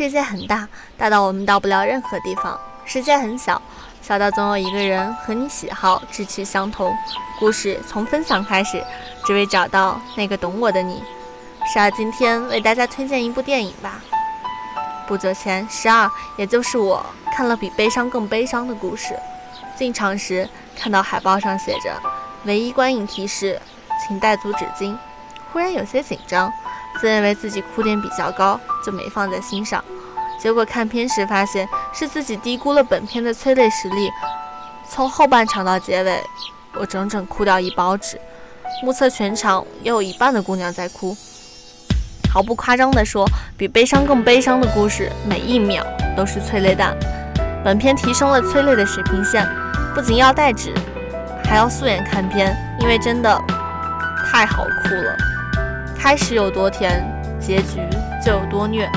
世界很大，大到我们到不了任何地方；世界很小，小到总有一个人和你喜好、志趣相同。故事从分享开始，只为找到那个懂我的你。十二今天为大家推荐一部电影吧。不久前，十二，也就是我，看了比悲伤更悲伤的故事。进场时看到海报上写着“唯一观影提示，请带足纸巾”，忽然有些紧张。自认为自己哭点比较高，就没放在心上。结果看片时发现是自己低估了本片的催泪实力。从后半场到结尾，我整整哭掉一包纸。目测全场也有一半的姑娘在哭。毫不夸张地说，比悲伤更悲伤的故事，每一秒都是催泪弹。本片提升了催泪的水平线，不仅要带纸，还要素颜看片，因为真的太好哭了。开始有多甜，结局就有多虐。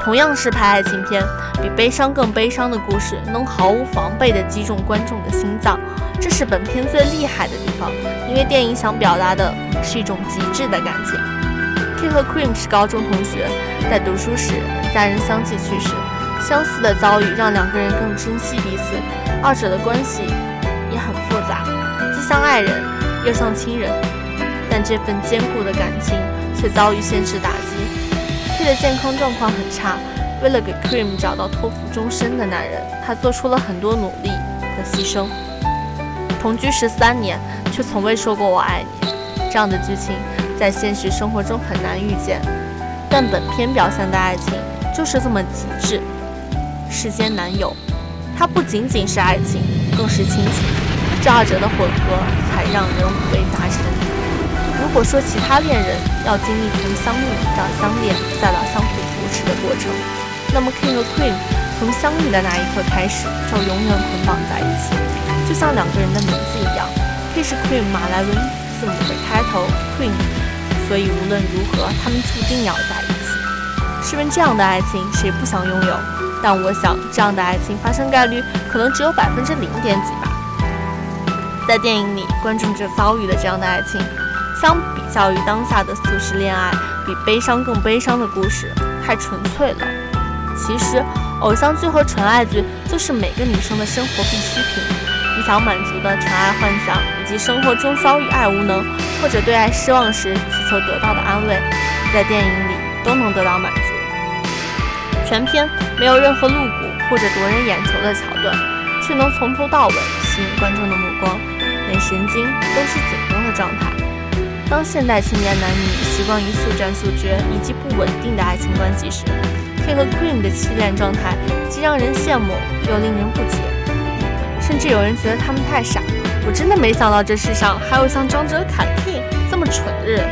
同样是拍爱情片，比悲伤更悲伤的故事能毫无防备地击中观众的心脏，这是本片最厉害的地方。因为电影想表达的是一种极致的感情。K 和 Cream 是高中同学，在读书时家人相继去世，相似的遭遇让两个人更珍惜彼此，二者的关系也很复杂，既像爱人，又像亲人。但这份坚固的感情。却遭遇现实打击的健康状况很差。为了给 Cream 找到托付终身的男人，他做出了很多努力和牺牲。同居十三年，却从未说过我爱你，这样的剧情在现实生活中很难遇见。但本片表现的爱情就是这么极致，世间难有。它不仅仅是爱情，更是亲情，这二者的混合才让人五味杂陈。如果说其他恋人要经历从相遇到相恋再到相互扶持的过程，那么 King 和 Queen 从相遇的那一刻开始就永远捆绑在一起，就像两个人的名字一样，K 是 Queen 马来文字母的开头，Queen，所以无论如何他们注定要在一起。试问这样的爱情谁不想拥有？但我想这样的爱情发生概率可能只有百分之零点几吧。在电影里，观众就遭遇了这样的爱情。相比较于当下的速食恋爱，比悲伤更悲伤的故事太纯粹了。其实，偶像剧和纯爱剧就是每个女生的生活必需品。你想满足的纯爱幻想，以及生活中遭遇爱无能或者对爱失望时祈求得到的安慰，在电影里都能得到满足。全片没有任何露骨或者夺人眼球的桥段，却能从头到尾吸引观众的目光，连神经都是紧绷的状态。当现代青年男女习惯于速战速决以及不稳定的爱情关系时，K 和 Cream 的期恋状态既让人羡慕又令人不解，甚至有人觉得他们太傻。我真的没想到这世上还有像张哲凯、King 这么蠢的人。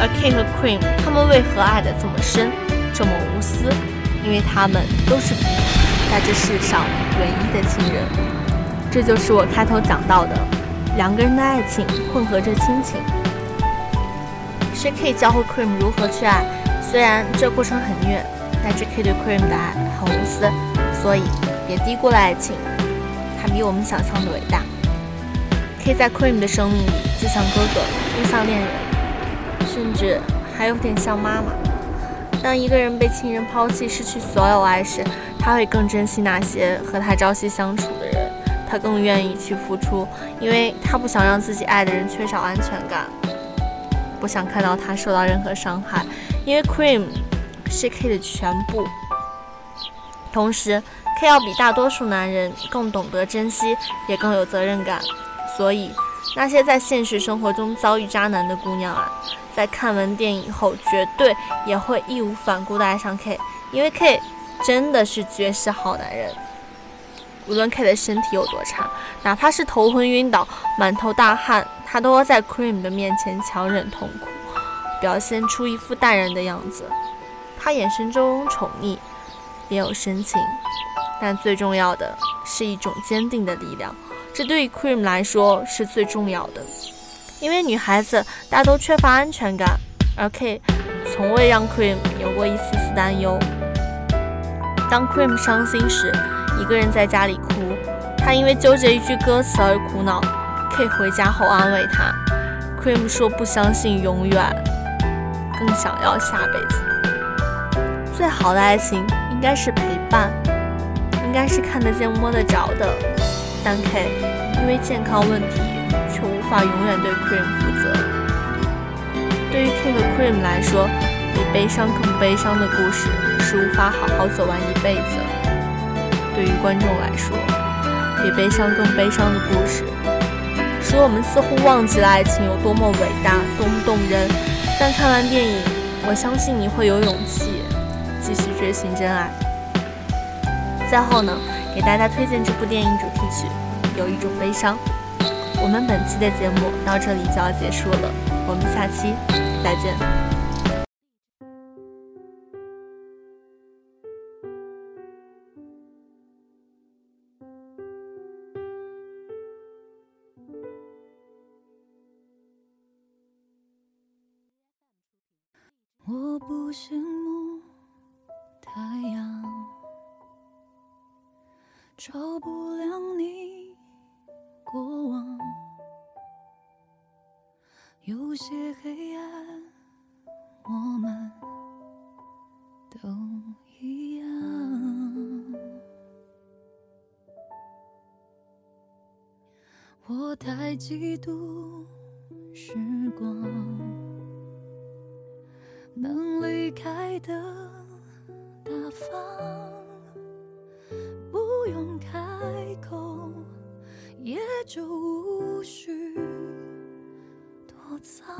而 King 和 Cream 他们为何爱得这么深，这么无私？因为他们都是彼此在这世上唯一的亲人。这就是我开头讲到的。两个人的爱情混合着亲情，是 K 教会 Cream 如何去爱。虽然这过程很虐，但是 K 对 Cream 的爱很无私，所以别低估了爱情，它比我们想象的伟大。K 在 Cream 的生命里，既像哥哥，又像恋人，甚至还有点像妈妈。当一个人被亲人抛弃，失去所有爱时，他会更珍惜那些和他朝夕相处的人。他更愿意去付出，因为他不想让自己爱的人缺少安全感，不想看到他受到任何伤害。因为 Cream 是 K 的全部，同时 K 要比大多数男人更懂得珍惜，也更有责任感。所以那些在现实生活中遭遇渣男的姑娘啊，在看完电影后，绝对也会义无反顾地爱上 K，因为 K 真的是绝世好男人。无论 K 的身体有多差，哪怕是头昏晕倒、满头大汗，他都要在 Cream 的面前强忍痛苦，表现出一副淡然的样子。他眼神中宠溺，也有深情，但最重要的是一种坚定的力量。这对于 Cream 来说是最重要的，因为女孩子大都缺乏安全感，而 K 从未让 Cream 有过一丝丝担忧。当 Cream 伤心时，一个人在家里哭，他因为纠结一句歌词而苦恼。K 回家后安慰他，Cream 说不相信永远，更想要下辈子。最好的爱情应该是陪伴，应该是看得见摸得着的。但 K 因为健康问题，却无法永远对 Cream 负责。对于 K 和 Cream 来说，比悲伤更悲伤的故事是无法好好走完一辈子。对于观众来说，比悲伤更悲伤的故事，使我们似乎忘记了爱情有多么伟大、多么动人。但看完电影，我相信你会有勇气继续追寻真爱。最后呢，给大家推荐这部电影主题曲《有一种悲伤》。我们本期的节目到这里就要结束了，我们下期再见。照不亮你过往。有些黑暗，我们都一样。我太嫉妒时光。能离开的大方，用开口，也就无需躲藏。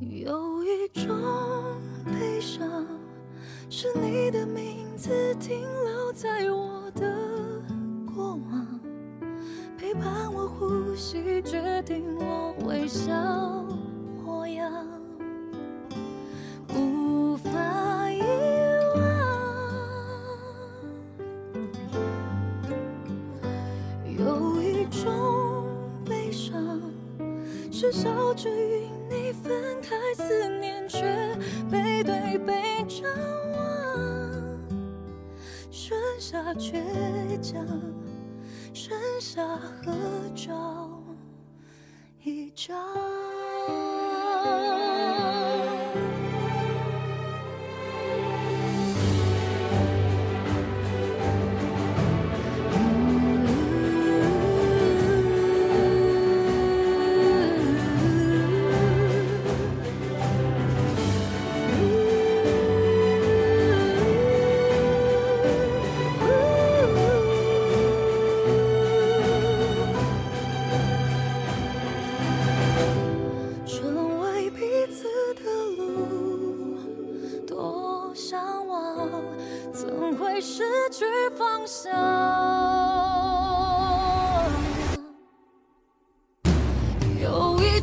有一种悲伤，是你的名字停留在我的过往。陪伴我呼吸，决定我微笑是笑着与你分开，思念却背对背张望，剩下倔强。剩下合照一张。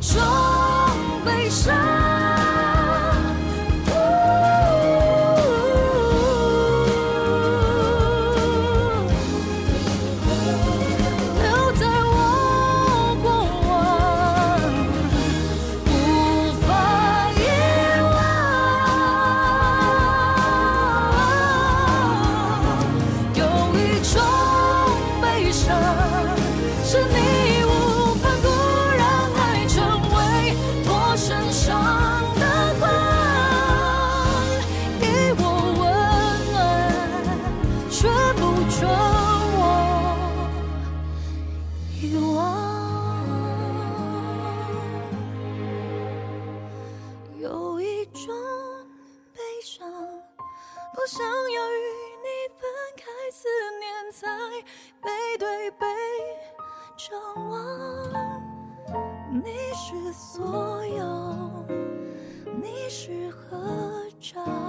说你是所有，你是合照。